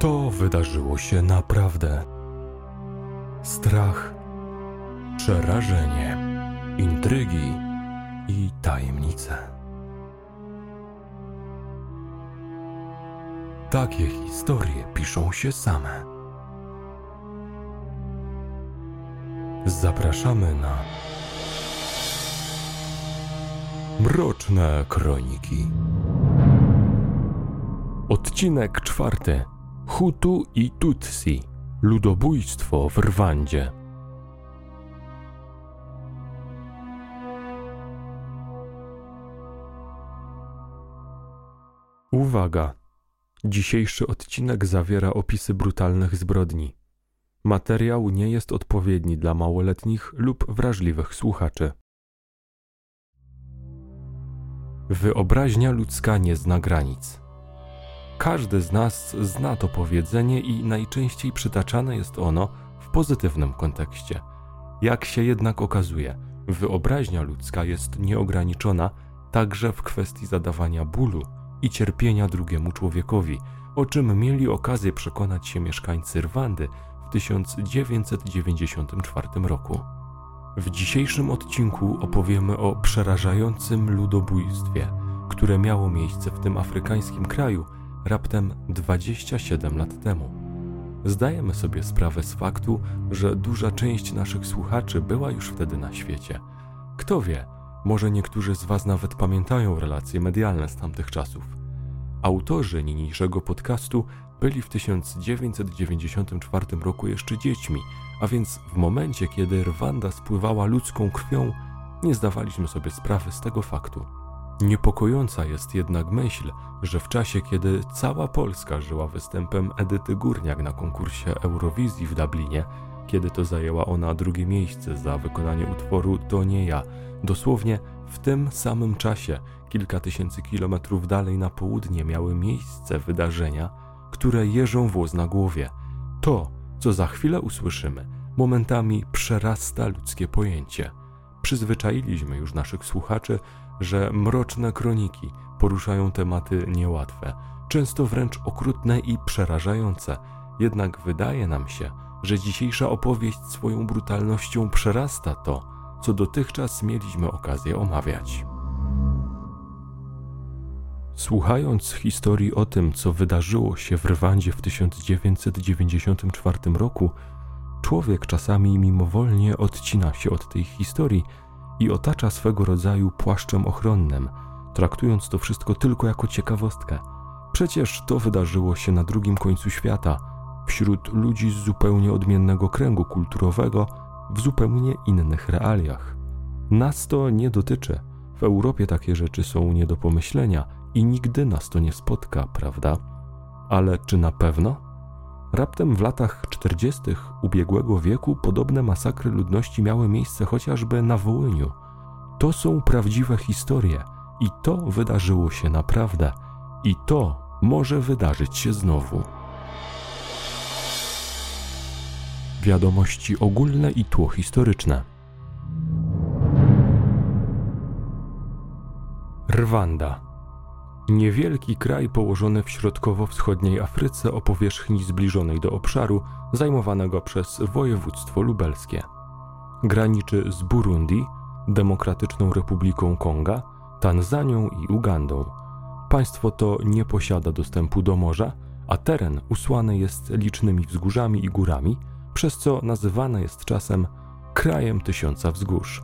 To wydarzyło się naprawdę. Strach, przerażenie, intrygi i tajemnice. Takie historie piszą się same. Zapraszamy na Mroczne Kroniki. Odcinek czwarty. Hutu i Tutsi. Ludobójstwo w Rwandzie. Uwaga! Dzisiejszy odcinek zawiera opisy brutalnych zbrodni. Materiał nie jest odpowiedni dla małoletnich lub wrażliwych słuchaczy. Wyobraźnia ludzka nie zna granic. Każdy z nas zna to powiedzenie i najczęściej przytaczane jest ono w pozytywnym kontekście. Jak się jednak okazuje, wyobraźnia ludzka jest nieograniczona także w kwestii zadawania bólu i cierpienia drugiemu człowiekowi, o czym mieli okazję przekonać się mieszkańcy Rwandy w 1994 roku. W dzisiejszym odcinku opowiemy o przerażającym ludobójstwie, które miało miejsce w tym afrykańskim kraju raptem 27 lat temu. Zdajemy sobie sprawę z faktu, że duża część naszych słuchaczy była już wtedy na świecie. Kto wie, może niektórzy z Was nawet pamiętają relacje medialne z tamtych czasów. Autorzy niniejszego podcastu byli w 1994 roku jeszcze dziećmi, a więc w momencie, kiedy Rwanda spływała ludzką krwią, nie zdawaliśmy sobie sprawy z tego faktu. Niepokojąca jest jednak myśl, że w czasie, kiedy cała Polska żyła występem Edyty Górniak na konkursie Eurowizji w Dublinie, kiedy to zajęła ona drugie miejsce za wykonanie utworu To nie ja, dosłownie w tym samym czasie, kilka tysięcy kilometrów dalej na południe, miały miejsce wydarzenia, które jeżą włos na głowie. To, co za chwilę usłyszymy, momentami przerasta ludzkie pojęcie. Przyzwyczailiśmy już naszych słuchaczy, że mroczne kroniki poruszają tematy niełatwe, często wręcz okrutne i przerażające. Jednak wydaje nam się, że dzisiejsza opowieść swoją brutalnością przerasta to, co dotychczas mieliśmy okazję omawiać. Słuchając historii o tym, co wydarzyło się w Rwandzie w 1994 roku, człowiek czasami mimowolnie odcina się od tej historii i otacza swego rodzaju płaszczem ochronnym, traktując to wszystko tylko jako ciekawostkę. Przecież to wydarzyło się na drugim końcu świata, wśród ludzi z zupełnie odmiennego kręgu kulturowego, w zupełnie innych realiach. Nas to nie dotyczy. W Europie takie rzeczy są nie do pomyślenia i nigdy nas to nie spotka, prawda? Ale czy na pewno? Raptem w latach 40. ubiegłego wieku podobne masakry ludności miały miejsce chociażby na Wołyniu. To są prawdziwe historie i to wydarzyło się naprawdę. I to może wydarzyć się znowu. Wiadomości ogólne i tło historyczne. Rwanda Niewielki kraj położony w środkowo-wschodniej Afryce o powierzchni zbliżonej do obszaru zajmowanego przez województwo lubelskie. Graniczy z Burundi, Demokratyczną Republiką Konga, Tanzanią i Ugandą. Państwo to nie posiada dostępu do morza, a teren usłany jest licznymi wzgórzami i górami, przez co nazywane jest czasem krajem tysiąca wzgórz.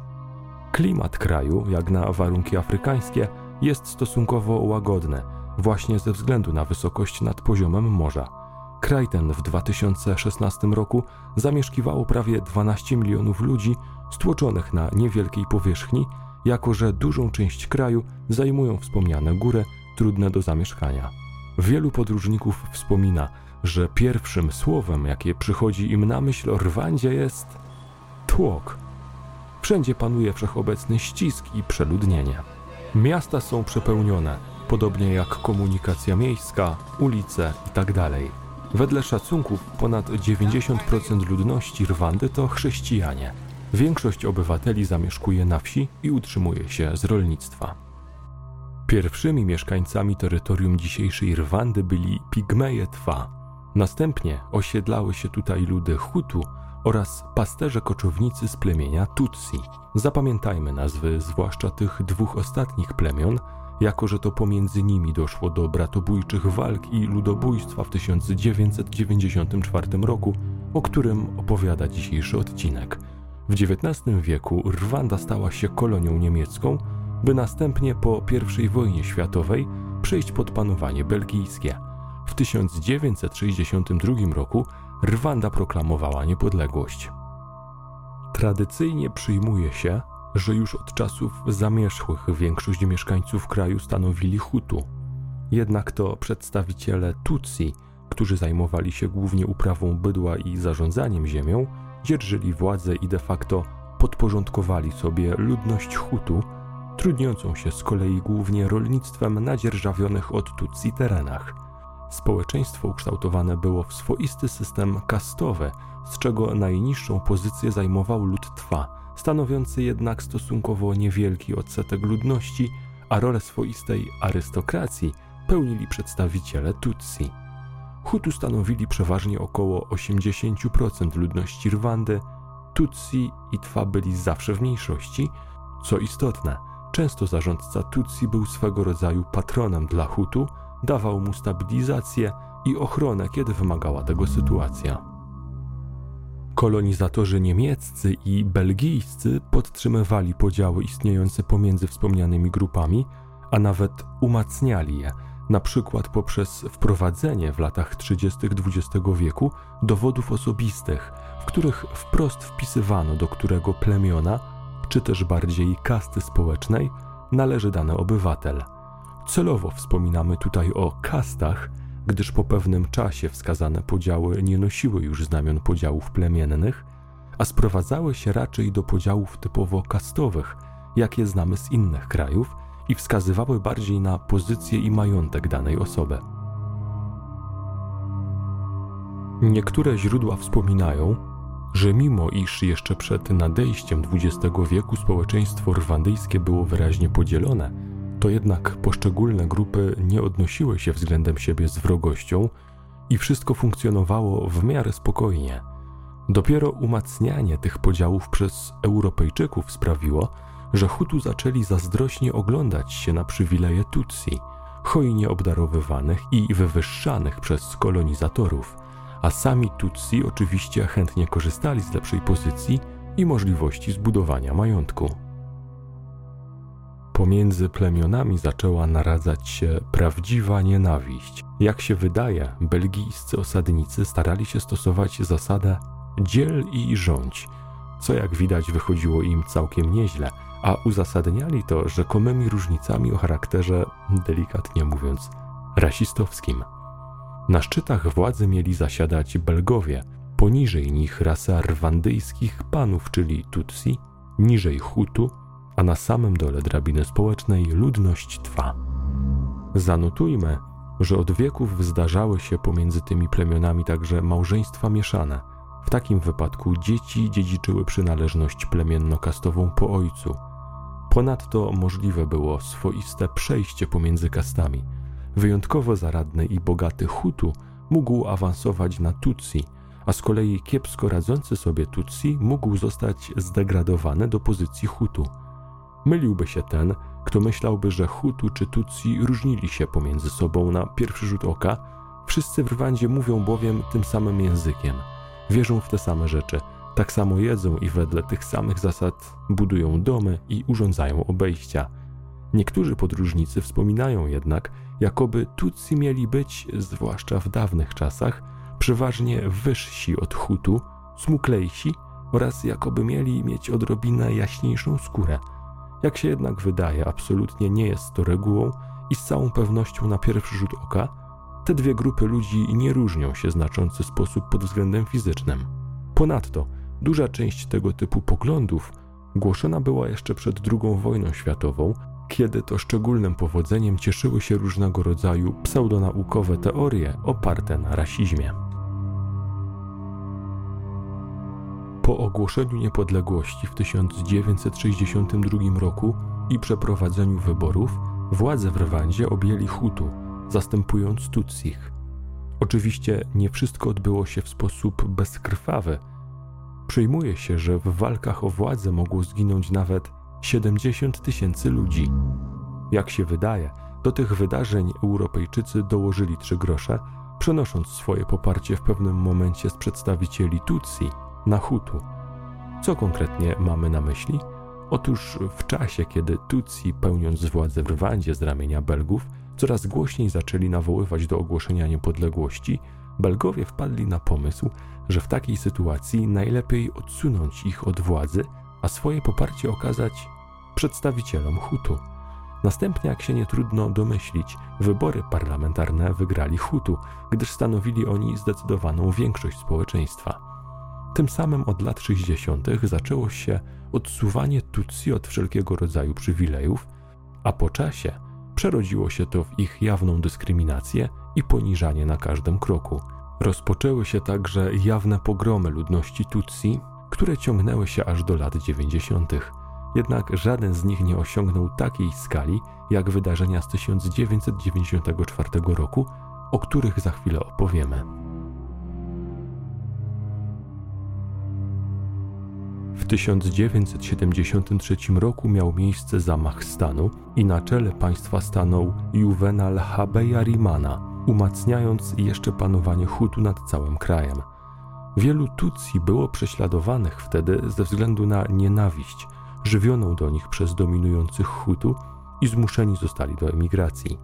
Klimat kraju, jak na warunki afrykańskie, jest stosunkowo łagodne, właśnie ze względu na wysokość nad poziomem morza. Kraj ten w 2016 roku zamieszkiwało prawie 12 milionów ludzi stłoczonych na niewielkiej powierzchni, jako że dużą część kraju zajmują wspomniane góry trudne do zamieszkania. Wielu podróżników wspomina, że pierwszym słowem, jakie przychodzi im na myśl o Rwandzie jest tłok. Wszędzie panuje wszechobecny ścisk i przeludnienie. Miasta są przepełnione, podobnie jak komunikacja miejska, ulice itd. Tak Wedle szacunków ponad 90% ludności Rwandy to chrześcijanie. Większość obywateli zamieszkuje na wsi i utrzymuje się z rolnictwa. Pierwszymi mieszkańcami terytorium dzisiejszej Rwandy byli Pigmeje Twa. Następnie osiedlały się tutaj ludy Hutu oraz pasterze koczownicy z plemienia Tutsi. Zapamiętajmy nazwy zwłaszcza tych dwóch ostatnich plemion, jako że to pomiędzy nimi doszło do bratobójczych walk i ludobójstwa w 1994 roku, o którym opowiada dzisiejszy odcinek. W XIX wieku Rwanda stała się kolonią niemiecką, by następnie po I wojnie światowej przejść pod panowanie belgijskie. W 1962 roku Rwanda proklamowała niepodległość. Tradycyjnie przyjmuje się, że już od czasów zamierzchłych większość mieszkańców kraju stanowili Hutu. Jednak to przedstawiciele Tutsi, którzy zajmowali się głównie uprawą bydła i zarządzaniem ziemią, dzierżyli władzę i de facto podporządkowali sobie ludność Hutu, trudniącą się z kolei głównie rolnictwem na dzierżawionych od Tutsi terenach. Społeczeństwo ukształtowane było w swoisty system kastowy, z czego najniższą pozycję zajmował lud Twa, stanowiący jednak stosunkowo niewielki odsetek ludności, a rolę swoistej arystokracji pełnili przedstawiciele Tutsi. Hutu stanowili przeważnie około 80% ludności Rwandy, Tutsi i Twa byli zawsze w mniejszości. Co istotne, często zarządca Tutsi był swego rodzaju patronem dla Hutu, dawał mu stabilizację i ochronę, kiedy wymagała tego sytuacja. Kolonizatorzy niemieccy i belgijscy podtrzymywali podziały istniejące pomiędzy wspomnianymi grupami, a nawet umacniali je, na przykład poprzez wprowadzenie w latach 30. XX wieku dowodów osobistych, w których wprost wpisywano, do którego plemiona, czy też bardziej kasty społecznej, należy dany obywatel. Celowo wspominamy tutaj o kastach, gdyż po pewnym czasie wskazane podziały nie nosiły już znamion podziałów plemiennych, a sprowadzały się raczej do podziałów typowo kastowych, jakie znamy z innych krajów i wskazywały bardziej na pozycję i majątek danej osoby. Niektóre źródła wspominają, że mimo iż jeszcze przed nadejściem XX wieku społeczeństwo rwandyjskie było wyraźnie podzielone, to jednak poszczególne grupy nie odnosiły się względem siebie z wrogością i wszystko funkcjonowało w miarę spokojnie. Dopiero umacnianie tych podziałów przez Europejczyków sprawiło, że Hutu zaczęli zazdrośnie oglądać się na przywileje Tutsi, hojnie obdarowywanych i wywyższanych przez kolonizatorów, a sami Tutsi oczywiście chętnie korzystali z lepszej pozycji i możliwości zbudowania majątku. Pomiędzy plemionami zaczęła naradzać się prawdziwa nienawiść. Jak się wydaje, belgijscy osadnicy starali się stosować zasadę dziel i rządź, co jak widać wychodziło im całkiem nieźle, a uzasadniali to rzekomymi różnicami o charakterze, delikatnie mówiąc, rasistowskim. Na szczytach władzy mieli zasiadać Belgowie, poniżej nich rasa rwandyjskich panów, czyli Tutsi, niżej Hutu, a na samym dole drabiny społecznej ludność trwa. Zanotujmy, że od wieków zdarzały się pomiędzy tymi plemionami także małżeństwa mieszane. W takim wypadku dzieci dziedziczyły przynależność plemienno-kastową po ojcu. Ponadto możliwe było swoiste przejście pomiędzy kastami. Wyjątkowo zaradny i bogaty Hutu mógł awansować na Tutsi, a z kolei kiepsko radzący sobie Tutsi mógł zostać zdegradowany do pozycji Hutu. Myliłby się ten, kto myślałby, że Hutu czy Tutsi różnili się pomiędzy sobą na pierwszy rzut oka. Wszyscy w Rwandzie mówią bowiem tym samym językiem, wierzą w te same rzeczy, tak samo jedzą i wedle tych samych zasad budują domy i urządzają obejścia. Niektórzy podróżnicy wspominają jednak, jakoby Tutsi mieli być, zwłaszcza w dawnych czasach, przeważnie wyżsi od Hutu, smuklejsi oraz jakoby mieli mieć odrobinę jaśniejszą skórę – jak się jednak wydaje, absolutnie nie jest to regułą i z całą pewnością na pierwszy rzut oka te dwie grupy ludzi nie różnią się w znaczący sposób pod względem fizycznym. Ponadto duża część tego typu poglądów głoszona była jeszcze przed II wojną światową, kiedy to szczególnym powodzeniem cieszyły się różnego rodzaju pseudonaukowe teorie oparte na rasizmie. Po ogłoszeniu niepodległości w 1962 roku i przeprowadzeniu wyborów, władze w Rwandzie objęli Hutu, zastępując Tutsich. Oczywiście nie wszystko odbyło się w sposób bezkrwawy. Przyjmuje się, że w walkach o władzę mogło zginąć nawet 70 tysięcy ludzi. Jak się wydaje, do tych wydarzeń Europejczycy dołożyli trzy grosze, przenosząc swoje poparcie w pewnym momencie z przedstawicieli Tutsi na Hutu. Co konkretnie mamy na myśli? Otóż w czasie, kiedy Tutsi, pełniąc władzę w Rwandzie z ramienia Belgów, coraz głośniej zaczęli nawoływać do ogłoszenia niepodległości, Belgowie wpadli na pomysł, że w takiej sytuacji najlepiej odsunąć ich od władzy, a swoje poparcie okazać przedstawicielom Hutu. Następnie, jak się nie trudno domyślić, wybory parlamentarne wygrali Hutu, gdyż stanowili oni zdecydowaną większość społeczeństwa. Tym samym od lat 60. zaczęło się odsuwanie Tutsi od wszelkiego rodzaju przywilejów, a po czasie przerodziło się to w ich jawną dyskryminację i poniżanie na każdym kroku. Rozpoczęły się także jawne pogromy ludności Tutsi, które ciągnęły się aż do lat 90. Jednak żaden z nich nie osiągnął takiej skali jak wydarzenia z 1994 roku, o których za chwilę opowiemy. W 1973 roku miał miejsce zamach stanu i na czele państwa stanął Juvenal Habyarimana, umacniając jeszcze panowanie Hutu nad całym krajem. Wielu Tutsi było prześladowanych wtedy ze względu na nienawiść żywioną do nich przez dominujących Hutu i zmuszeni zostali do emigracji.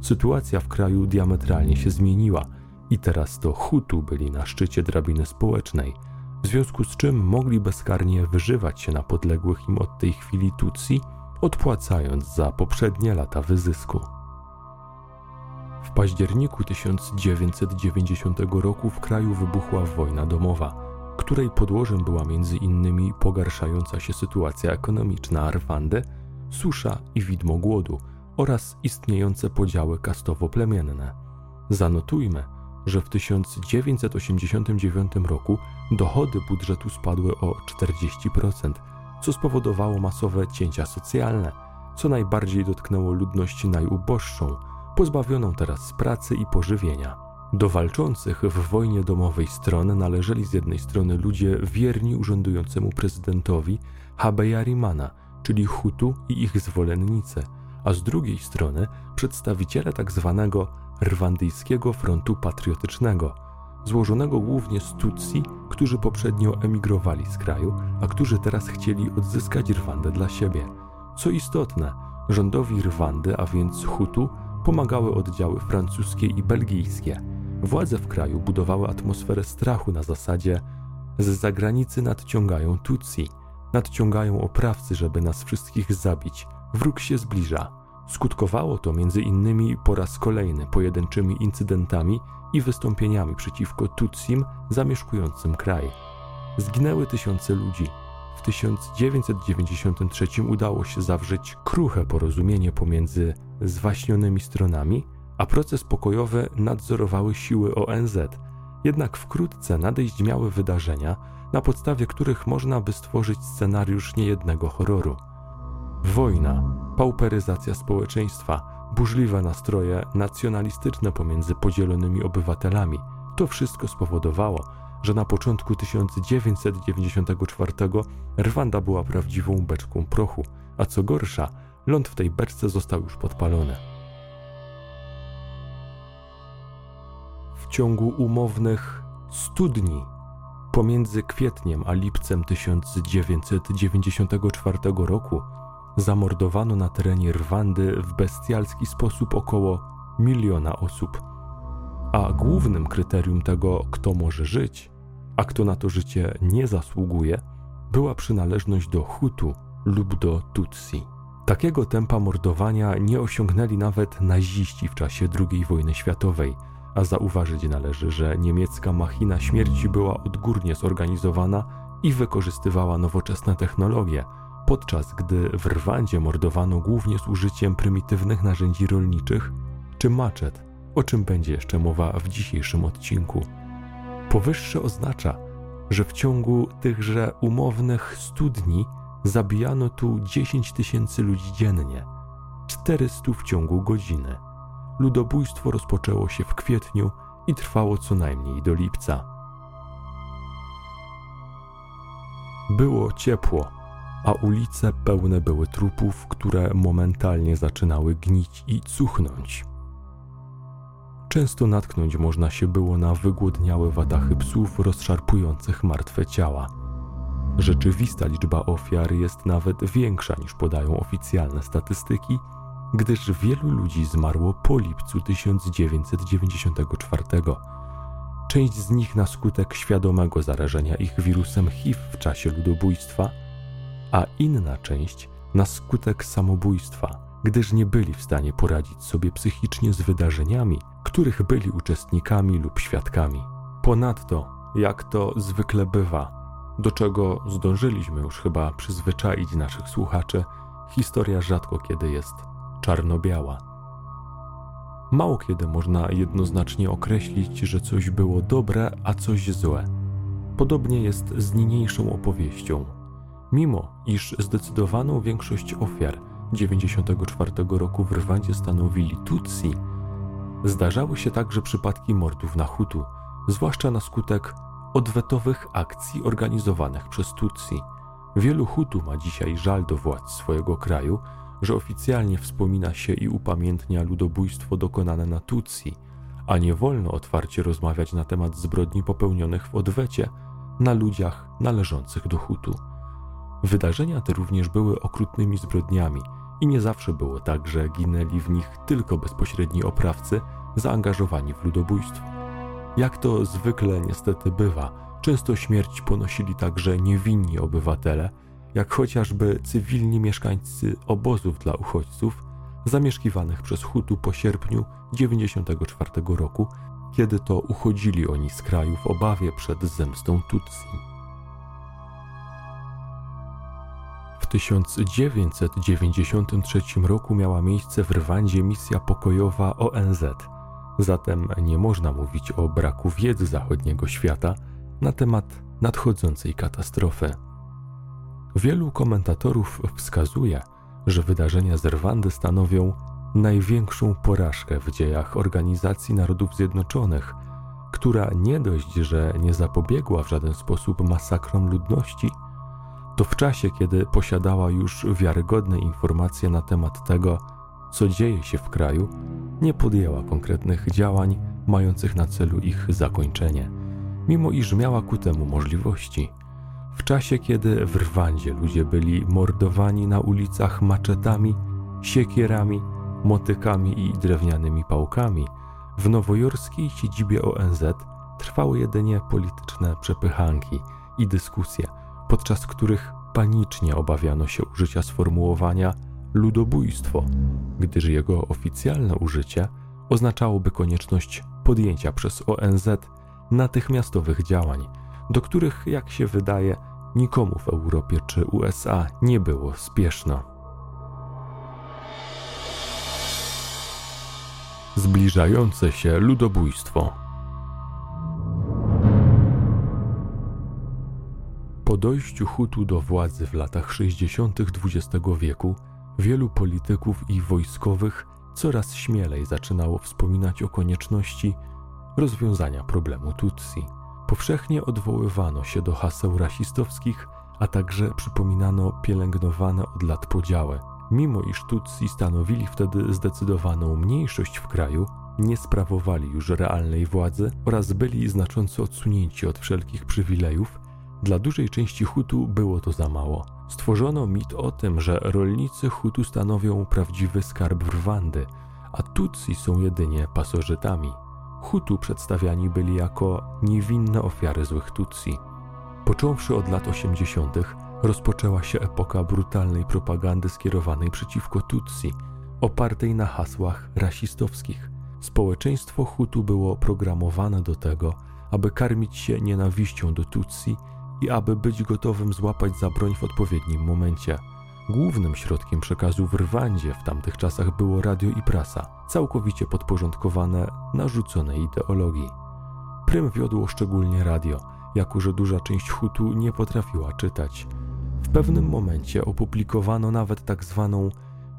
Sytuacja w kraju diametralnie się zmieniła i teraz to Hutu byli na szczycie drabiny społecznej – w związku z czym mogli bezkarnie wyżywać się na podległych im od tej chwili Tutsi, odpłacając za poprzednie lata wyzysku. W październiku 1990 roku w kraju wybuchła wojna domowa, której podłożem była m.in. pogarszająca się sytuacja ekonomiczna Rwandy, susza i widmo głodu oraz istniejące podziały kastowo-plemienne. Zanotujmy, że w 1989 roku dochody budżetu spadły o 40%, co spowodowało masowe cięcia socjalne, co najbardziej dotknęło ludność najuboższą, pozbawioną teraz pracy i pożywienia. Do walczących w wojnie domowej stron należeli z jednej strony ludzie wierni urzędującemu prezydentowi Habyarimana, czyli Hutu i ich zwolennicy, a z drugiej strony przedstawiciele tzw. Tak Rwandyjskiego Frontu Patriotycznego, złożonego głównie z Tutsi, którzy poprzednio emigrowali z kraju, a którzy teraz chcieli odzyskać Rwandę dla siebie. Co istotne, rządowi Rwandy, a więc Hutu, pomagały oddziały francuskie i belgijskie. Władze w kraju budowały atmosferę strachu na zasadzie z zagranicy nadciągają Tutsi, nadciągają oprawcy, żeby nas wszystkich zabić, wróg się zbliża. Skutkowało to między innymi po raz kolejny pojedynczymi incydentami i wystąpieniami przeciwko Tutsim zamieszkującym kraj. Zginęły tysiące ludzi. W 1993 udało się zawrzeć kruche porozumienie pomiędzy zwaśnionymi stronami, a proces pokojowy nadzorowały siły ONZ. Jednak wkrótce nadejść miały wydarzenia, na podstawie których można by stworzyć scenariusz niejednego horroru. Wojna, pauperyzacja społeczeństwa, burzliwe nastroje nacjonalistyczne pomiędzy podzielonymi obywatelami to wszystko spowodowało, że na początku 1994 Rwanda była prawdziwą beczką prochu, a co gorsza, ląd w tej beczce został już podpalony. W ciągu umownych 100 dni pomiędzy kwietniem a lipcem 1994 roku zamordowano na terenie Rwandy w bestialski sposób około miliona osób. A głównym kryterium tego, kto może żyć, a kto na to życie nie zasługuje, była przynależność do Hutu lub do Tutsi. Takiego tempa mordowania nie osiągnęli nawet naziści w czasie II wojny światowej, a zauważyć należy, że niemiecka machina śmierci była odgórnie zorganizowana i wykorzystywała nowoczesne technologie – podczas gdy w Rwandzie mordowano głównie z użyciem prymitywnych narzędzi rolniczych czy maczet, o czym będzie jeszcze mowa w dzisiejszym odcinku. Powyższe oznacza, że w ciągu tychże umownych studni zabijano tu 10 tysięcy ludzi dziennie, 400 w ciągu godziny. Ludobójstwo rozpoczęło się w kwietniu i trwało co najmniej do lipca. Było ciepło, a ulice pełne były trupów, które momentalnie zaczynały gnić i cuchnąć. Często natknąć można się było na wygłodniałe watachy psów rozszarpujących martwe ciała. Rzeczywista liczba ofiar jest nawet większa niż podają oficjalne statystyki, gdyż wielu ludzi zmarło po lipcu 1994. Część z nich na skutek świadomego zarażenia ich wirusem HIV w czasie ludobójstwa, a inna część na skutek samobójstwa, gdyż nie byli w stanie poradzić sobie psychicznie z wydarzeniami, których byli uczestnikami lub świadkami. Ponadto, jak to zwykle bywa, do czego zdążyliśmy już chyba przyzwyczaić naszych słuchaczy, historia rzadko kiedy jest czarno-biała. Mało kiedy można jednoznacznie określić, że coś było dobre, a coś złe. Podobnie jest z niniejszą opowieścią. Mimo iż zdecydowaną większość ofiar 94 roku w Rwandzie stanowili Tutsi, zdarzały się także przypadki mordów na Hutu, zwłaszcza na skutek odwetowych akcji organizowanych przez Tutsi. Wielu Hutu ma dzisiaj żal do władz swojego kraju, że oficjalnie wspomina się i upamiętnia ludobójstwo dokonane na Tutsi, a nie wolno otwarcie rozmawiać na temat zbrodni popełnionych w odwecie na ludziach należących do Hutu. Wydarzenia te również były okrutnymi zbrodniami i nie zawsze było tak, że ginęli w nich tylko bezpośredni oprawcy zaangażowani w ludobójstwo. Jak to zwykle niestety bywa, często śmierć ponosili także niewinni obywatele, jak chociażby cywilni mieszkańcy obozów dla uchodźców zamieszkiwanych przez Hutu po sierpniu 1994 roku, kiedy to uchodzili oni z kraju w obawie przed zemstą Tutsi. 1993 roku miała miejsce w Rwandzie misja pokojowa ONZ, zatem nie można mówić o braku wiedzy zachodniego świata na temat nadchodzącej katastrofy. Wielu komentatorów wskazuje, że wydarzenia z Rwandy stanowią największą porażkę w dziejach Organizacji Narodów Zjednoczonych, która nie dość, że nie zapobiegła w żaden sposób masakrom ludności, to w czasie, kiedy posiadała już wiarygodne informacje na temat tego, co dzieje się w kraju, nie podjęła konkretnych działań mających na celu ich zakończenie, mimo iż miała ku temu możliwości. W czasie, kiedy w Rwandzie ludzie byli mordowani na ulicach maczetami, siekierami, motykami i drewnianymi pałkami, w nowojorskiej siedzibie ONZ trwały jedynie polityczne przepychanki i dyskusje, podczas których panicznie obawiano się użycia sformułowania ludobójstwo, gdyż jego oficjalne użycie oznaczałoby konieczność podjęcia przez ONZ natychmiastowych działań, do których, jak się wydaje, nikomu w Europie czy USA nie było spieszno. Zbliżające się ludobójstwo. Dojściu Hutu do władzy w latach 60. XX wieku, wielu polityków i wojskowych coraz śmielej zaczynało wspominać o konieczności rozwiązania problemu Tutsi. Powszechnie odwoływano się do haseł rasistowskich, a także przypominano pielęgnowane od lat podziały. Mimo iż Tutsi stanowili wtedy zdecydowaną mniejszość w kraju, nie sprawowali już realnej władzy oraz byli znacząco odsunięci od wszelkich przywilejów, dla dużej części Hutu było to za mało. Stworzono mit o tym, że rolnicy Hutu stanowią prawdziwy skarb Rwandy, a Tutsi są jedynie pasożytami. Hutu przedstawiani byli jako niewinne ofiary złych Tutsi. Począwszy od lat 80., rozpoczęła się epoka brutalnej propagandy skierowanej przeciwko Tutsi, opartej na hasłach rasistowskich. Społeczeństwo Hutu było programowane do tego, aby karmić się nienawiścią do Tutsi i aby być gotowym złapać za broń w odpowiednim momencie. Głównym środkiem przekazu w Rwandzie w tamtych czasach było radio i prasa, całkowicie podporządkowane narzuconej ideologii. Prym wiodło szczególnie radio, jako że duża część Hutu nie potrafiła czytać. W pewnym momencie opublikowano nawet tak zwaną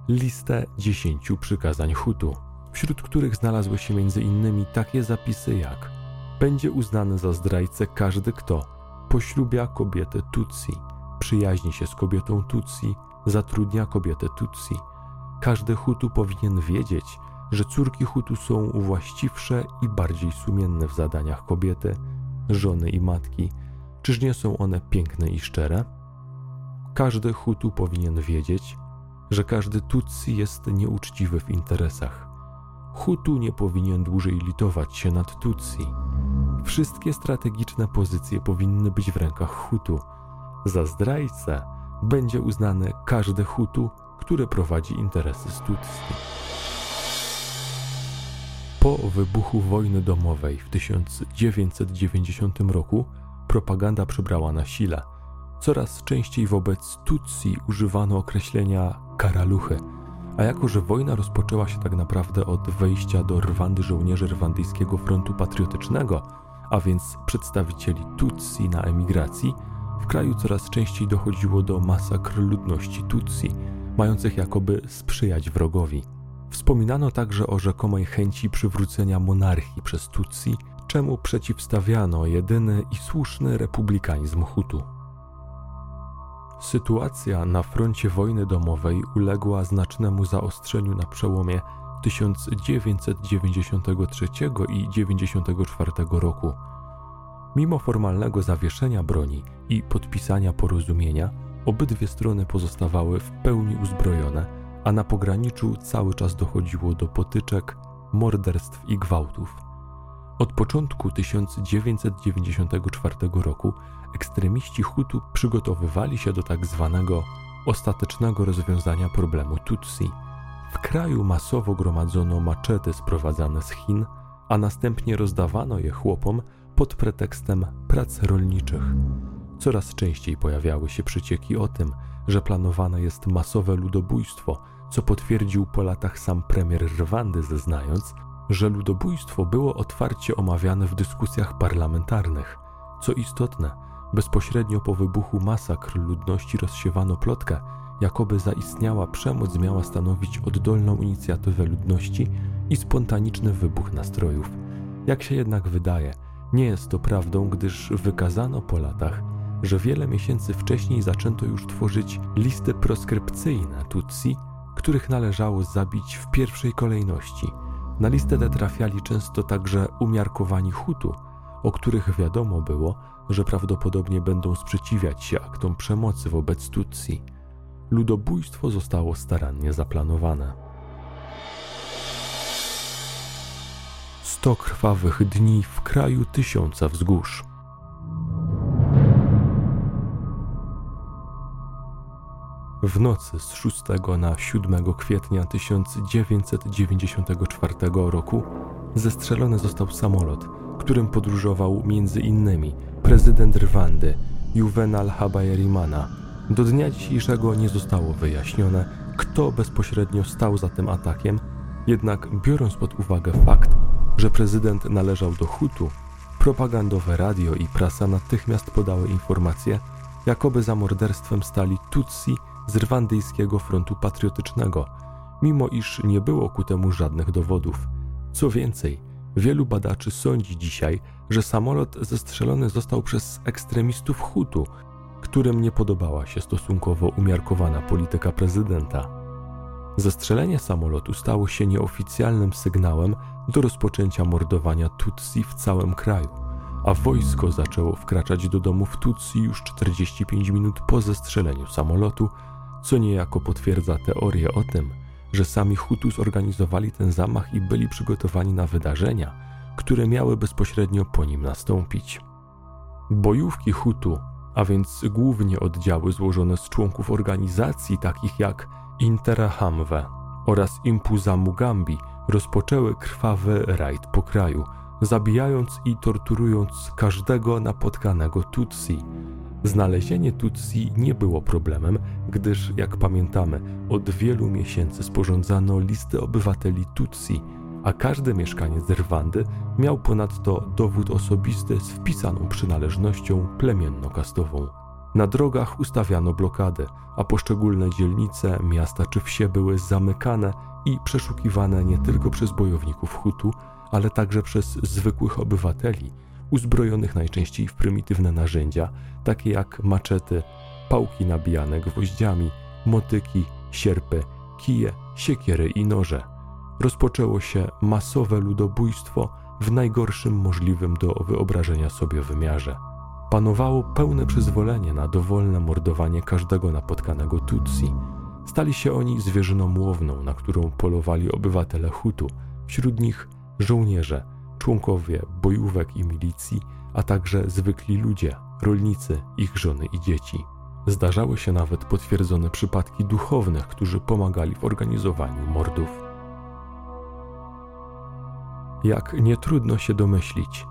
listę dziesięciu przykazań Hutu. wśród których znalazły się m.in. takie zapisy jak będzie uznany za zdrajcę każdy, kto poślubia kobietę Tutsi, przyjaźni się z kobietą Tutsi, zatrudnia kobietę Tutsi. Każdy Hutu powinien wiedzieć, że córki Hutu są właściwsze i bardziej sumienne w zadaniach kobiety, żony i matki. Czyż nie są one piękne i szczere? Każdy Hutu powinien wiedzieć, że każdy Tutsi jest nieuczciwy w interesach. Hutu nie powinien dłużej litować się nad Tutsi. Wszystkie strategiczne pozycje powinny być w rękach Hutu. Za zdrajcę będzie uznany każdy Hutu, który prowadzi interesy Tutsi. Po wybuchu wojny domowej w 1990 roku propaganda przybrała na sile. Coraz częściej wobec Tutsi używano określenia karaluchy, a jako że wojna rozpoczęła się tak naprawdę od wejścia do Rwandy żołnierzy Rwandyjskiego Frontu Patriotycznego, a więc przedstawicieli Tutsi na emigracji, w kraju coraz częściej dochodziło do masakr ludności Tutsi, mających jakoby sprzyjać wrogowi. Wspominano także o rzekomej chęci przywrócenia monarchii przez Tutsi, czemu przeciwstawiano jedyny i słuszny republikanizm Hutu. Sytuacja na froncie wojny domowej uległa znacznemu zaostrzeniu na przełomie 1993 i 1994 roku. Mimo formalnego zawieszenia broni i podpisania porozumienia, obydwie strony pozostawały w pełni uzbrojone, a na pograniczu cały czas dochodziło do potyczek, morderstw i gwałtów. Od początku 1994 roku ekstremiści Hutu przygotowywali się do tak zwanego ostatecznego rozwiązania problemu Tutsi. W kraju masowo gromadzono maczety sprowadzane z Chin, a następnie rozdawano je chłopom pod pretekstem prac rolniczych. Coraz częściej pojawiały się przycieki o tym, że planowane jest masowe ludobójstwo, co potwierdził po latach sam premier Rwandy, zeznając, że ludobójstwo było otwarcie omawiane w dyskusjach parlamentarnych. Co istotne, bezpośrednio po wybuchu masakr ludności rozsiewano plotkę, jakoby zaistniała przemoc miała stanowić oddolną inicjatywę ludności i spontaniczny wybuch nastrojów. Jak się jednak wydaje, nie jest to prawdą, gdyż wykazano po latach, że wiele miesięcy wcześniej zaczęto już tworzyć listy proskrypcyjne Tutsi, których należało zabić w pierwszej kolejności – na listę tę trafiali często także umiarkowani Hutu, o których wiadomo było, że prawdopodobnie będą sprzeciwiać się aktom przemocy wobec Tutsi. Ludobójstwo zostało starannie zaplanowane. Sto krwawych dni w kraju tysiąca wzgórz. W nocy z 6 na 7 kwietnia 1994 roku zestrzelony został samolot, którym podróżował m.in. prezydent Rwandy Juvenal Habayerimana. Do dnia dzisiejszego nie zostało wyjaśnione, kto bezpośrednio stał za tym atakiem, jednak biorąc pod uwagę fakt, że prezydent należał do Hutu, propagandowe radio i prasa natychmiast podały informację, jakoby za morderstwem stali Tutsi z rwandyjskiego frontu patriotycznego, mimo iż nie było ku temu żadnych dowodów. Co więcej, wielu badaczy sądzi dzisiaj, że samolot zestrzelony został przez ekstremistów Hutu, którym nie podobała się stosunkowo umiarkowana polityka prezydenta. Zestrzelenie samolotu stało się nieoficjalnym sygnałem do rozpoczęcia mordowania Tutsi w całym kraju, a wojsko zaczęło wkraczać do domów Tutsi już 45 minut po zestrzeleniu samolotu, co niejako potwierdza teorię o tym, że sami Hutu zorganizowali ten zamach i byli przygotowani na wydarzenia, które miały bezpośrednio po nim nastąpić. Bojówki Hutu, a więc głównie oddziały złożone z członków organizacji takich jak Interahamwe oraz Impuza Mugambi, rozpoczęły krwawy rajd po kraju, zabijając i torturując każdego napotkanego Tutsi, Znalezienie Tutsi nie było problemem, gdyż, jak pamiętamy, od wielu miesięcy sporządzano listy obywateli Tutsi, a każdy mieszkaniec Rwandy miał ponadto dowód osobisty z wpisaną przynależnością plemienno-kastową. Na drogach ustawiano blokady, a poszczególne dzielnice, miasta czy wsie były zamykane i przeszukiwane nie tylko przez bojowników Hutu, ale także przez zwykłych obywateli, uzbrojonych najczęściej w prymitywne narzędzia, takie jak maczety, pałki nabijane gwoździami, motyki, sierpy, kije, siekiery i noże. Rozpoczęło się masowe ludobójstwo w najgorszym możliwym do wyobrażenia sobie wymiarze. Panowało pełne przyzwolenie na dowolne mordowanie każdego napotkanego Tutsi. Stali się oni zwierzyną łowną, na którą polowali obywatele Hutu, wśród nich żołnierze, członkowie bojówek i milicji, a także zwykli ludzie, rolnicy, ich żony i dzieci. Zdarzały się nawet potwierdzone przypadki duchownych, którzy pomagali w organizowaniu mordów. Jak nie trudno się domyślić,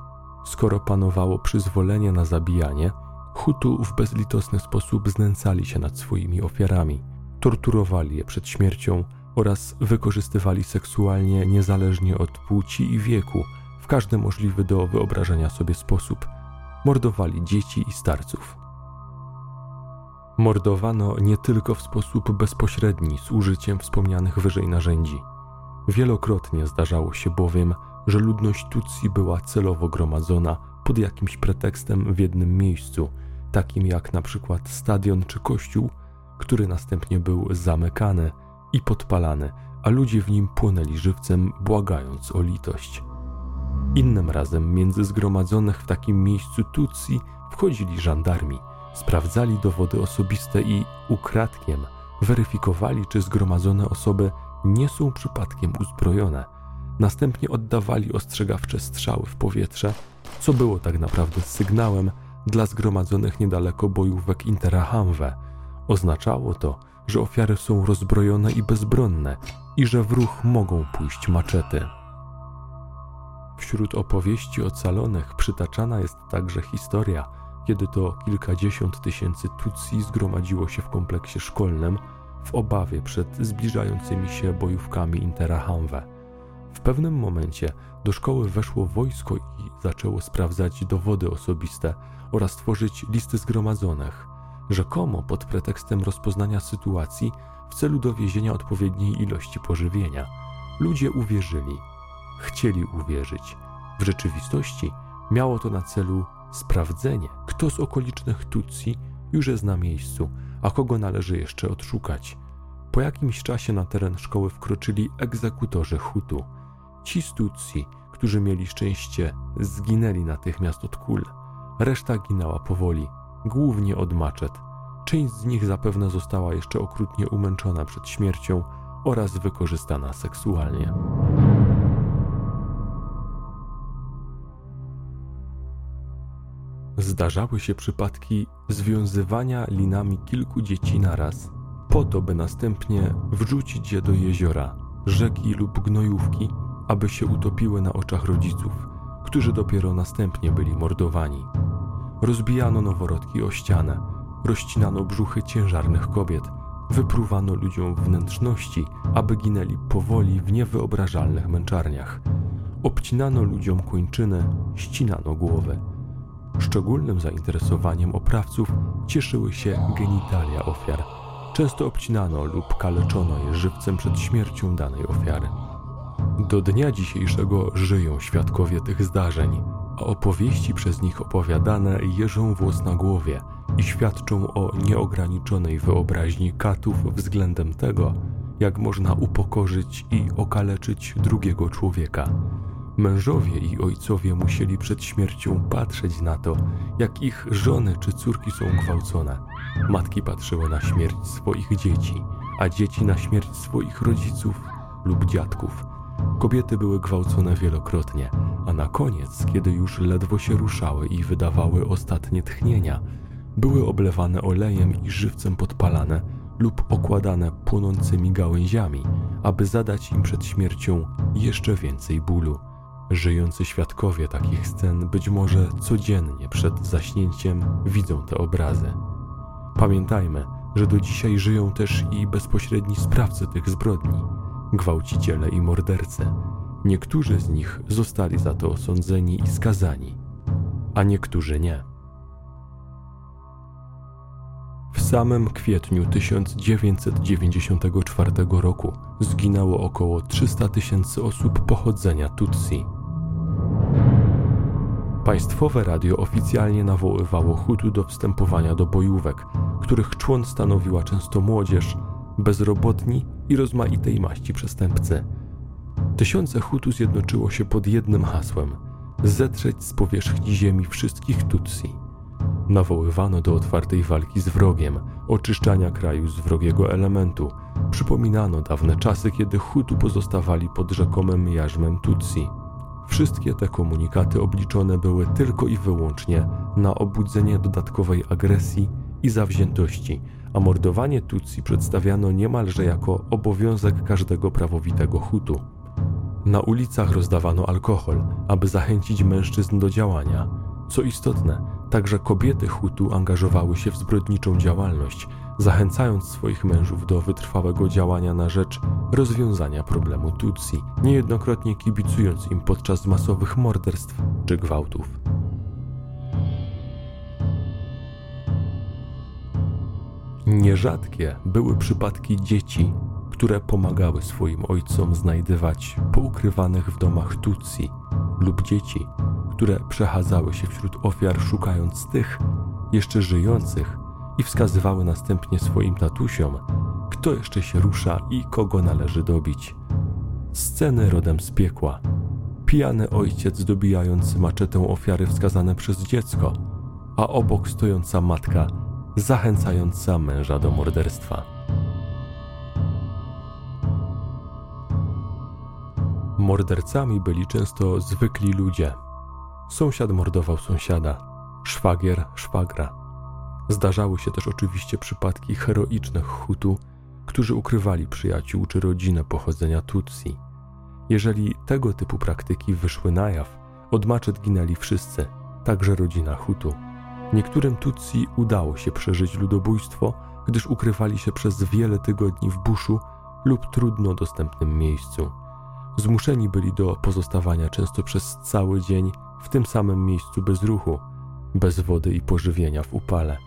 skoro panowało przyzwolenie na zabijanie, Hutu w bezlitosny sposób znęcali się nad swoimi ofiarami, torturowali je przed śmiercią oraz wykorzystywali seksualnie niezależnie od płci i wieku, w każdy możliwy do wyobrażenia sobie sposób. Mordowali dzieci i starców. Mordowano nie tylko w sposób bezpośredni z użyciem wspomnianych wyżej narzędzi. Wielokrotnie zdarzało się bowiem, że ludność Tutsi była celowo gromadzona pod jakimś pretekstem w jednym miejscu, takim jak na przykład stadion czy kościół, który następnie był zamykany i podpalany, a ludzie w nim płonęli żywcem, błagając o litość. Innym razem między zgromadzonych w takim miejscu Tutsi wchodzili żandarmi, sprawdzali dowody osobiste i ukradkiem weryfikowali, czy zgromadzone osoby nie są przypadkiem uzbrojone. Następnie oddawali ostrzegawcze strzały w powietrze, co było tak naprawdę sygnałem dla zgromadzonych niedaleko bojówek Interahamwe. Oznaczało to, że ofiary są rozbrojone i bezbronne i że w ruch mogą pójść maczety. Wśród opowieści ocalonych przytaczana jest także historia, kiedy to kilkadziesiąt tysięcy Tutsi zgromadziło się w kompleksie szkolnym w obawie przed zbliżającymi się bojówkami Interahamwe. W pewnym momencie do szkoły weszło wojsko i zaczęło sprawdzać dowody osobiste oraz tworzyć listy zgromadzonych, rzekomo pod pretekstem rozpoznania sytuacji w celu dowiezienia odpowiedniej ilości pożywienia. Ludzie uwierzyli, chcieli uwierzyć. W rzeczywistości miało to na celu sprawdzenie, kto z okolicznych Tutsi już jest na miejscu, a kogo należy jeszcze odszukać. Po jakimś czasie na teren szkoły wkroczyli egzekutorzy Hutu. Ci z Tutsi, którzy mieli szczęście, zginęli natychmiast od kul. Reszta ginęła powoli, głównie od maczet. Część z nich zapewne została jeszcze okrutnie umęczona przed śmiercią oraz wykorzystana seksualnie. Zdarzały się przypadki związywania linami kilku dzieci naraz, po to, by następnie wrzucić je do jeziora, rzeki lub gnojówki, aby się utopiły na oczach rodziców, którzy dopiero następnie byli mordowani. Rozbijano noworodki o ścianę, rozcinano brzuchy ciężarnych kobiet, wypruwano ludziom wnętrzności, aby ginęli powoli w niewyobrażalnych męczarniach. Obcinano ludziom kończyny, ścinano głowy Szczególnym zainteresowaniem oprawców cieszyły się genitalia ofiar. Często obcinano lub kaleczono je żywcem przed śmiercią danej ofiary. Do dnia dzisiejszego żyją świadkowie tych zdarzeń, a opowieści przez nich opowiadane jeżą włos na głowie i świadczą o nieograniczonej wyobraźni katów względem tego, jak można upokorzyć i okaleczyć drugiego człowieka. Mężowie i ojcowie musieli przed śmiercią patrzeć na to, jak ich żony czy córki są gwałcone. Matki patrzyły na śmierć swoich dzieci, a dzieci na śmierć swoich rodziców lub dziadków. Kobiety były gwałcone wielokrotnie, a na koniec, kiedy już ledwo się ruszały i wydawały ostatnie tchnienia, były oblewane olejem i żywcem podpalane lub okładane płonącymi gałęziami, aby zadać im przed śmiercią jeszcze więcej bólu. Żyjący świadkowie takich scen być może codziennie przed zaśnięciem widzą te obrazy. Pamiętajmy, że do dzisiaj żyją też i bezpośredni sprawcy tych zbrodni, gwałciciele i mordercy. Niektórzy z nich zostali za to osądzeni i skazani, a niektórzy nie. W samym kwietniu 1994 roku zginęło około 300 tysięcy osób pochodzenia Tutsi. Państwowe radio oficjalnie nawoływało Hutu do wstępowania do bojówek, których człon stanowiła często młodzież, bezrobotni i rozmaitej maści przestępcy. Tysiące Hutu zjednoczyło się pod jednym hasłem: zetrzeć z powierzchni ziemi wszystkich Tutsi. Nawoływano do otwartej walki z wrogiem, oczyszczania kraju z wrogiego elementu. Przypominano dawne czasy, kiedy Hutu pozostawali pod rzekomym jarzmem Tutsi. Wszystkie te komunikaty obliczone były tylko i wyłącznie na obudzenie dodatkowej agresji i zawziętości, a mordowanie Tutsi przedstawiano niemalże jako obowiązek każdego prawowitego Hutu. Na ulicach rozdawano alkohol, aby zachęcić mężczyzn do działania. Co istotne, także kobiety Hutu angażowały się w zbrodniczą działalność, zachęcając swoich mężów do wytrwałego działania na rzecz rozwiązania problemu Tutsi, niejednokrotnie kibicując im podczas masowych morderstw czy gwałtów. Nierzadkie były przypadki dzieci, które pomagały swoim ojcom znajdywać poukrywanych w domach Tutsi lub dzieci, które przechadzały się wśród ofiar szukając tych jeszcze żyjących i wskazywały następnie swoim tatusiom, kto jeszcze się rusza i kogo należy dobić. Sceny rodem z piekła. Pijany ojciec dobijający maczetę ofiary wskazane przez dziecko, a obok stojąca matka zachęcająca męża do morderstwa. Mordercami byli często zwykli ludzie. Sąsiad mordował sąsiada, szwagier szwagra. Zdarzały się też oczywiście przypadki heroicznych Hutu, którzy ukrywali przyjaciół czy rodzinę pochodzenia Tutsi. Jeżeli tego typu praktyki wyszły na jaw, od maczet ginęli wszyscy, także rodzina Hutu. Niektórym Tutsi udało się przeżyć ludobójstwo, gdyż ukrywali się przez wiele tygodni w buszu lub trudno dostępnym miejscu. Zmuszeni byli do pozostawania często przez cały dzień w tym samym miejscu bez ruchu, bez wody i pożywienia w upale,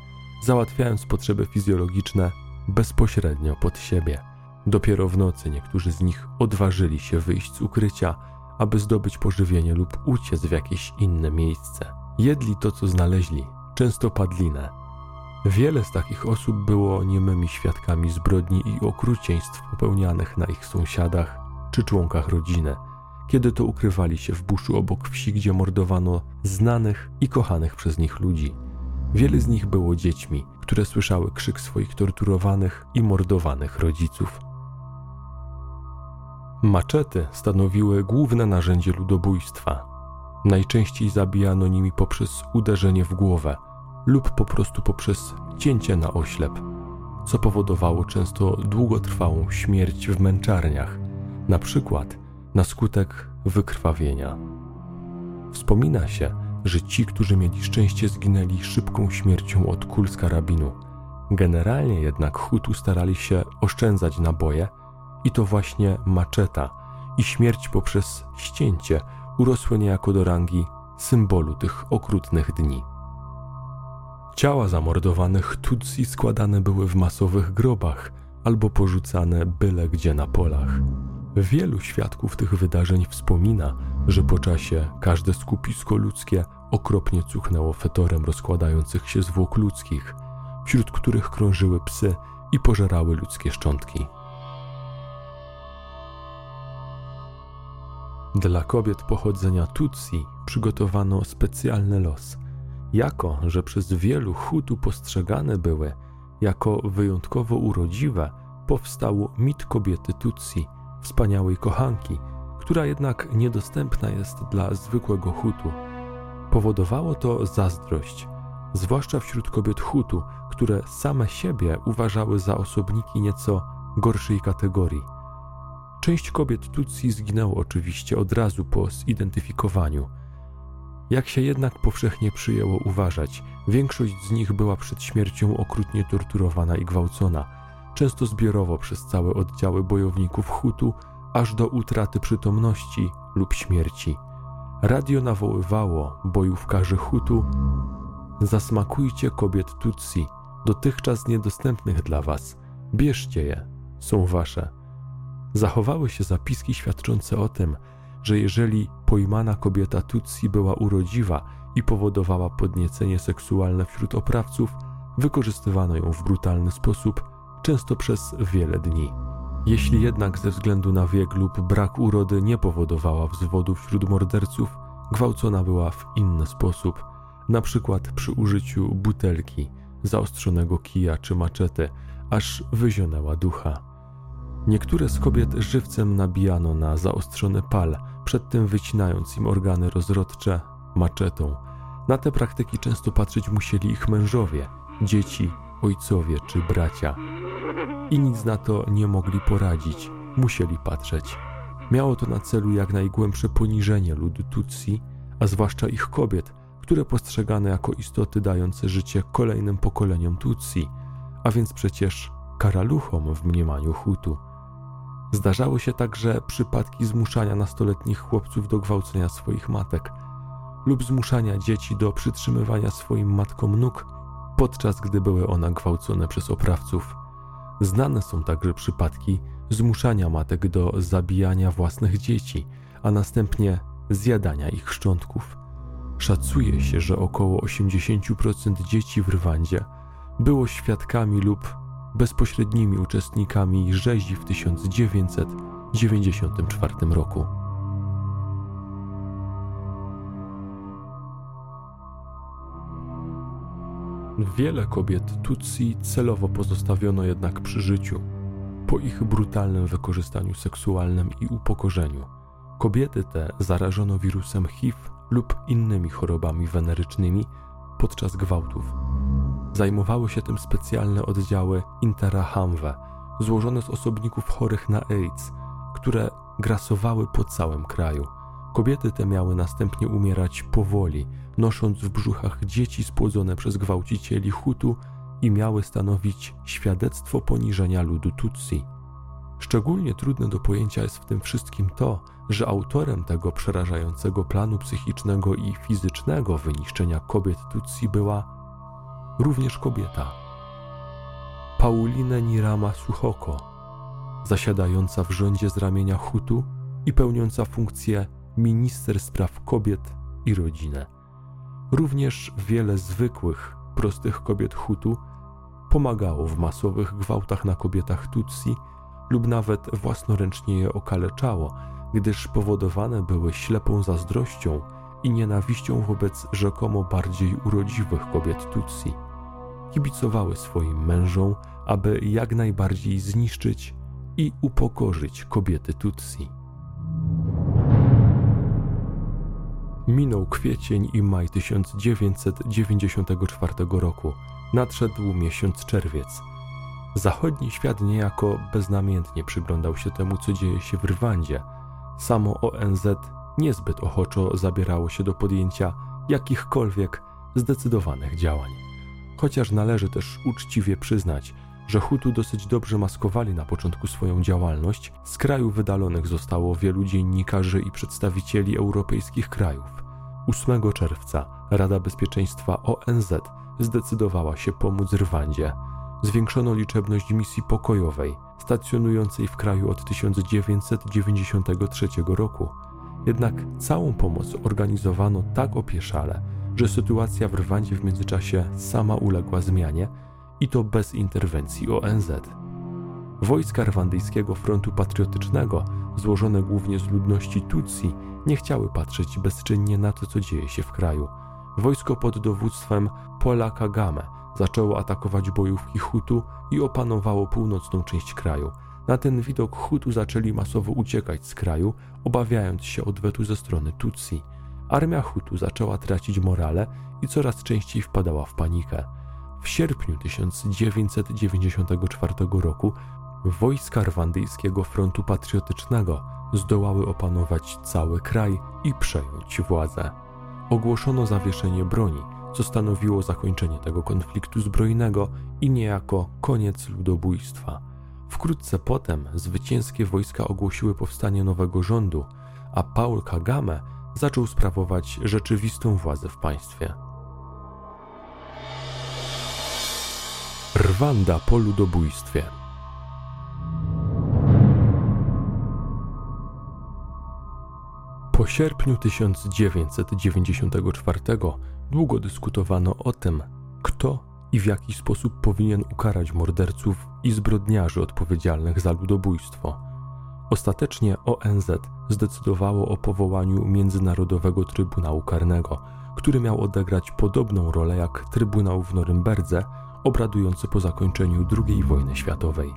załatwiając potrzeby fizjologiczne bezpośrednio pod siebie. Dopiero w nocy niektórzy z nich odważyli się wyjść z ukrycia, aby zdobyć pożywienie lub uciec w jakieś inne miejsce. Jedli to, co znaleźli, często padlinę. Wiele z takich osób było niemymi świadkami zbrodni i okrucieństw popełnianych na ich sąsiadach czy członkach rodziny, kiedy to ukrywali się w buszu obok wsi, gdzie mordowano znanych i kochanych przez nich ludzi. Wiele z nich było dziećmi, które słyszały krzyk swoich torturowanych i mordowanych rodziców. Maczety stanowiły główne narzędzie ludobójstwa. Najczęściej zabijano nimi poprzez uderzenie w głowę lub po prostu poprzez cięcie na oślep, co powodowało często długotrwałą śmierć w męczarniach, na przykład na skutek wykrwawienia. Wspomina się, że ci, którzy mieli szczęście, zginęli szybką śmiercią od kul z karabinu. Generalnie jednak Hutu starali się oszczędzać naboje i to właśnie maczeta i śmierć poprzez ścięcie urosły niejako do rangi symbolu tych okrutnych dni. Ciała zamordowanych Tutsi składane były w masowych grobach albo porzucane byle gdzie na polach. Wielu świadków tych wydarzeń wspomina, że po czasie każde skupisko ludzkie okropnie cuchnęło fetorem rozkładających się zwłok ludzkich, wśród których krążyły psy i pożerały ludzkie szczątki. Dla kobiet pochodzenia Tutsi przygotowano specjalny los, jako że przez wielu Hutu postrzegane były jako wyjątkowo urodziwe, powstał mit kobiety Tutsi, wspaniałej kochanki, która jednak niedostępna jest dla zwykłego Hutu. Powodowało to zazdrość, zwłaszcza wśród kobiet Hutu, które same siebie uważały za osobniki nieco gorszej kategorii. Część kobiet Tutsi zginęło oczywiście od razu po zidentyfikowaniu. Jak się jednak powszechnie przyjęło uważać, większość z nich była przed śmiercią okrutnie torturowana i gwałcona, często zbiorowo przez całe oddziały bojowników Hutu, aż do utraty przytomności lub śmierci. Radio nawoływało bojówkarzy Hutu: Zasmakujcie kobiet Tutsi, dotychczas niedostępnych dla was. Bierzcie je, są wasze. Zachowały się zapiski świadczące o tym, że jeżeli pojmana kobieta Tutsi była urodziwa i powodowała podniecenie seksualne wśród oprawców, wykorzystywano ją w brutalny sposób, często przez wiele dni. Jeśli jednak ze względu na wiek lub brak urody nie powodowała wzwodu wśród morderców, gwałcona była w inny sposób, na przykład przy użyciu butelki, zaostrzonego kija czy maczety, aż wyzionęła ducha. Niektóre z kobiet żywcem nabijano na zaostrzony pal, przedtem wycinając im organy rozrodcze maczetą. Na te praktyki często patrzeć musieli ich mężowie, dzieci, ojcowie czy bracia. I nic na to nie mogli poradzić, musieli patrzeć. Miało to na celu jak najgłębsze poniżenie ludu Tutsi, a zwłaszcza ich kobiet, które postrzegane jako istoty dające życie kolejnym pokoleniom Tutsi, a więc przecież karaluchom w mniemaniu Hutu. Zdarzały się także przypadki zmuszania nastoletnich chłopców do gwałcenia swoich matek lub zmuszania dzieci do przytrzymywania swoim matkom nóg, podczas gdy były one gwałcone przez oprawców. Znane są także przypadki zmuszania matek do zabijania własnych dzieci, a następnie zjadania ich szczątków. Szacuje się, że około 80% dzieci w Rwandzie było świadkami lub bezpośrednimi uczestnikami rzezi w 1994 roku. Wiele kobiet Tutsi celowo pozostawiono jednak przy życiu, po ich brutalnym wykorzystaniu seksualnym i upokorzeniu. Kobiety te zarażono wirusem HIV lub innymi chorobami wenerycznymi podczas gwałtów. Zajmowały się tym specjalne oddziały Interahamwe, złożone z osobników chorych na AIDS, które grasowały po całym kraju. Kobiety te miały następnie umierać powoli, nosząc w brzuchach dzieci spłodzone przez gwałcicieli Hutu i miały stanowić świadectwo poniżenia ludu Tutsi. Szczególnie trudne do pojęcia jest w tym wszystkim to, że autorem tego przerażającego planu psychicznego i fizycznego wyniszczenia kobiet Tutsi była również kobieta. Pauline Nirama Suchoko, zasiadająca w rządzie z ramienia Hutu i pełniąca funkcję minister spraw kobiet i rodziny. Również wiele zwykłych, prostych kobiet Hutu pomagało w masowych gwałtach na kobietach Tutsi lub nawet własnoręcznie je okaleczało, gdyż powodowane były ślepą zazdrością i nienawiścią wobec rzekomo bardziej urodziwych kobiet Tutsi. Kibicowały swoim mężom, aby jak najbardziej zniszczyć i upokorzyć kobiety Tutsi. Minął kwiecień i maj 1994 roku. Nadszedł miesiąc czerwiec. Zachodni świat niejako beznamiętnie przyglądał się temu, co dzieje się w Rwandzie. Samo ONZ niezbyt ochoczo zabierało się do podjęcia jakichkolwiek zdecydowanych działań. Chociaż należy też uczciwie przyznać, że Hutu dosyć dobrze maskowali na początku swoją działalność, z kraju wydalonych zostało wielu dziennikarzy i przedstawicieli europejskich krajów. 8 czerwca Rada Bezpieczeństwa ONZ zdecydowała się pomóc Rwandzie. Zwiększono liczebność misji pokojowej, stacjonującej w kraju od 1993 roku. Jednak całą pomoc organizowano tak opieszale, że sytuacja w Rwandzie w międzyczasie sama uległa zmianie i to bez interwencji ONZ. Wojska Rwandyjskiego Frontu Patriotycznego, złożone głównie z ludności Tutsi, nie chciały patrzeć bezczynnie na to, co dzieje się w kraju. Wojsko pod dowództwem Pola Kagame zaczęło atakować bojówki Hutu i opanowało północną część kraju. Na ten widok Hutu zaczęli masowo uciekać z kraju, obawiając się odwetu ze strony Tutsi. Armia Hutu zaczęła tracić morale i coraz częściej wpadała w panikę. W sierpniu 1994 roku wojska rwandyjskiego frontu patriotycznego zdołały opanować cały kraj i przejąć władzę. Ogłoszono zawieszenie broni, co stanowiło zakończenie tego konfliktu zbrojnego i niejako koniec ludobójstwa. Wkrótce potem zwycięskie wojska ogłosiły powstanie nowego rządu, a Paul Kagame zaczął sprawować rzeczywistą władzę w państwie. Rwanda po ludobójstwie. Po sierpniu 1994 długo dyskutowano o tym, kto i w jaki sposób powinien ukarać morderców i zbrodniarzy odpowiedzialnych za ludobójstwo. Ostatecznie ONZ zdecydowało o powołaniu Międzynarodowego Trybunału Karnego, który miał odegrać podobną rolę jak Trybunał w Norymberdze, obradujący po zakończeniu II wojny światowej.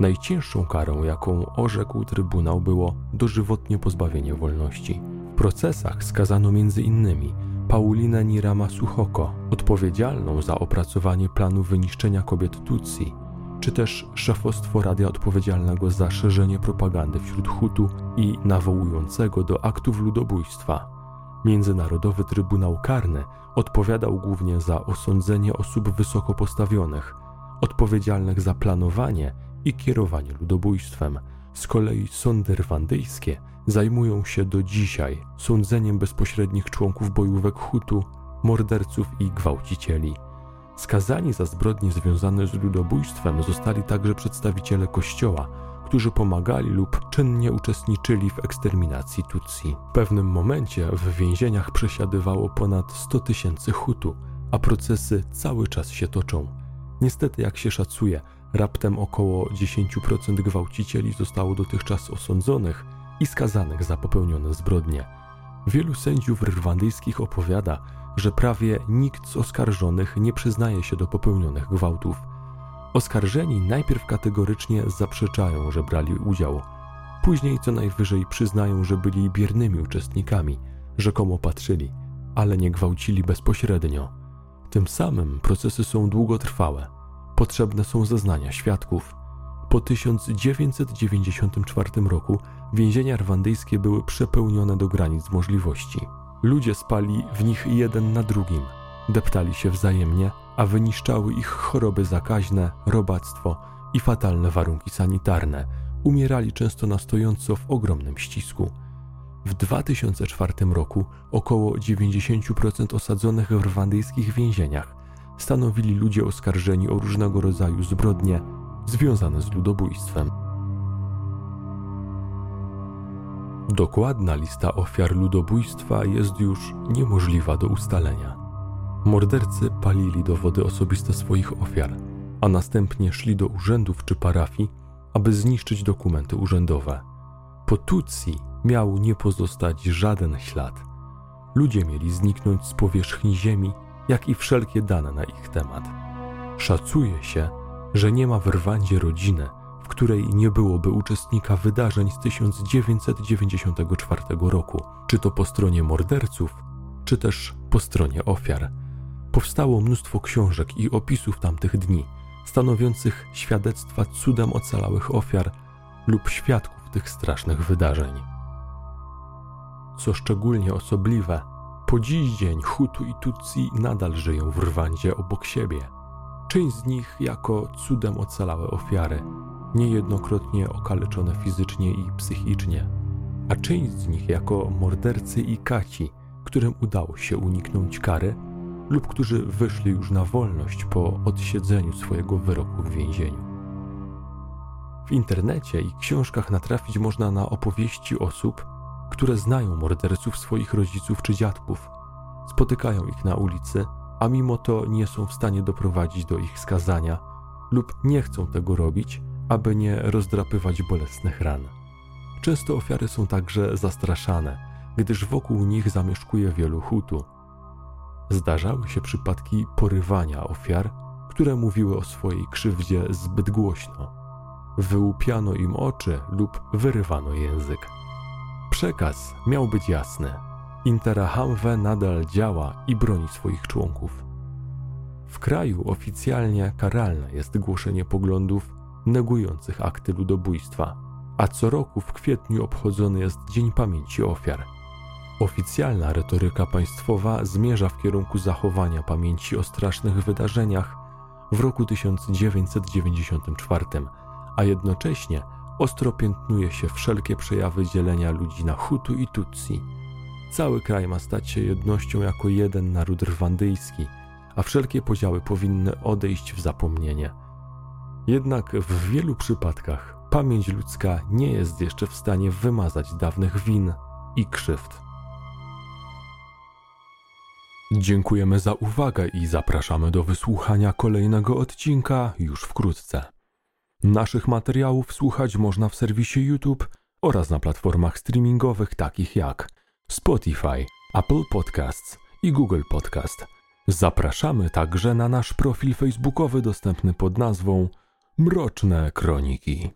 Najcięższą karą, jaką orzekł Trybunał, było dożywotnie pozbawienie wolności. W procesach skazano m.in. Paulinę Nirama Suchoko, odpowiedzialną za opracowanie planu wyniszczenia kobiet Tutsi, czy też szefostwo radia odpowiedzialnego za szerzenie propagandy wśród Hutu i nawołującego do aktów ludobójstwa. Międzynarodowy Trybunał Karny odpowiadał głównie za osądzenie osób wysoko postawionych, odpowiedzialnych za planowanie i kierowanie ludobójstwem. Z kolei sądy rwandyjskie zajmują się do dzisiaj sądzeniem bezpośrednich członków bojówek Hutu, morderców i gwałcicieli. Skazani za zbrodnie związane z ludobójstwem zostali także przedstawiciele Kościoła, którzy pomagali lub czynnie uczestniczyli w eksterminacji Tutsi. W pewnym momencie w więzieniach przesiadywało ponad 100 tysięcy Hutu, a procesy cały czas się toczą. Niestety, jak się szacuje, raptem około 10% gwałcicieli zostało dotychczas osądzonych i skazanych za popełnione zbrodnie. Wielu sędziów rwandyjskich opowiada, że prawie nikt z oskarżonych nie przyznaje się do popełnionych gwałtów. Oskarżeni najpierw kategorycznie zaprzeczają, że brali udział, później co najwyżej przyznają, że byli biernymi uczestnikami, rzekomo patrzyli, ale nie gwałcili bezpośrednio. Tym samym procesy są długotrwałe. Potrzebne są zeznania świadków. Po 1994 roku więzienia rwandyjskie były przepełnione do granic możliwości. Ludzie spali w nich jeden na drugim, deptali się wzajemnie, a wyniszczały ich choroby zakaźne, robactwo i fatalne warunki sanitarne. Umierali często na stojąco w ogromnym ścisku. W 2004 roku około 90% osadzonych w rwandyjskich więzieniach stanowili ludzie oskarżeni o różnego rodzaju zbrodnie związane z ludobójstwem. Dokładna lista ofiar ludobójstwa jest już niemożliwa do ustalenia. Mordercy palili dowody osobiste swoich ofiar, a następnie szli do urzędów czy parafii, aby zniszczyć dokumenty urzędowe. Po Tutsi miał nie pozostać żaden ślad. Ludzie mieli zniknąć z powierzchni ziemi, jak i wszelkie dane na ich temat. Szacuje się, że nie ma w Rwandzie rodziny, której nie byłoby uczestnika wydarzeń z 1994 roku, czy to po stronie morderców, czy też po stronie ofiar. Powstało mnóstwo książek i opisów tamtych dni, stanowiących świadectwa cudem ocalałych ofiar lub świadków tych strasznych wydarzeń. Co szczególnie osobliwe, po dziś dzień Hutu i Tutsi nadal żyją w Rwandzie obok siebie. Część z nich jako cudem ocalałe ofiary, niejednokrotnie okaleczone fizycznie i psychicznie, a część z nich jako mordercy i kaci, którym udało się uniknąć kary lub którzy wyszli już na wolność po odsiedzeniu swojego wyroku w więzieniu. W internecie i książkach natrafić można na opowieści osób, które znają morderców swoich rodziców czy dziadków, spotykają ich na ulicy, a mimo to nie są w stanie doprowadzić do ich skazania lub nie chcą tego robić, aby nie rozdrapywać bolesnych ran. Często ofiary są także zastraszane, gdyż wokół nich zamieszkuje wielu hutu. Zdarzały się przypadki porywania ofiar, które mówiły o swojej krzywdzie zbyt głośno. Wyłupiano im oczy lub wyrywano język. Przekaz miał być jasny. Interahamwe nadal działa i broni swoich członków. W kraju oficjalnie karalne jest głoszenie poglądów negujących akty ludobójstwa, a co roku w kwietniu obchodzony jest Dzień Pamięci Ofiar. Oficjalna retoryka państwowa zmierza w kierunku zachowania pamięci o strasznych wydarzeniach w roku 1994, a jednocześnie ostro piętnuje się wszelkie przejawy dzielenia ludzi na Hutu i Tutsi. Cały kraj ma stać się jednością jako jeden naród rwandyjski, a wszelkie podziały powinny odejść w zapomnienie. Jednak w wielu przypadkach pamięć ludzka nie jest jeszcze w stanie wymazać dawnych win i krzywd. Dziękujemy za uwagę i zapraszamy do wysłuchania kolejnego odcinka już wkrótce. Naszych materiałów słuchać można w serwisie YouTube oraz na platformach streamingowych takich jak Spotify, Apple Podcasts i Google Podcast. Zapraszamy także na nasz profil facebookowy dostępny pod nazwą Mroczne Kroniki.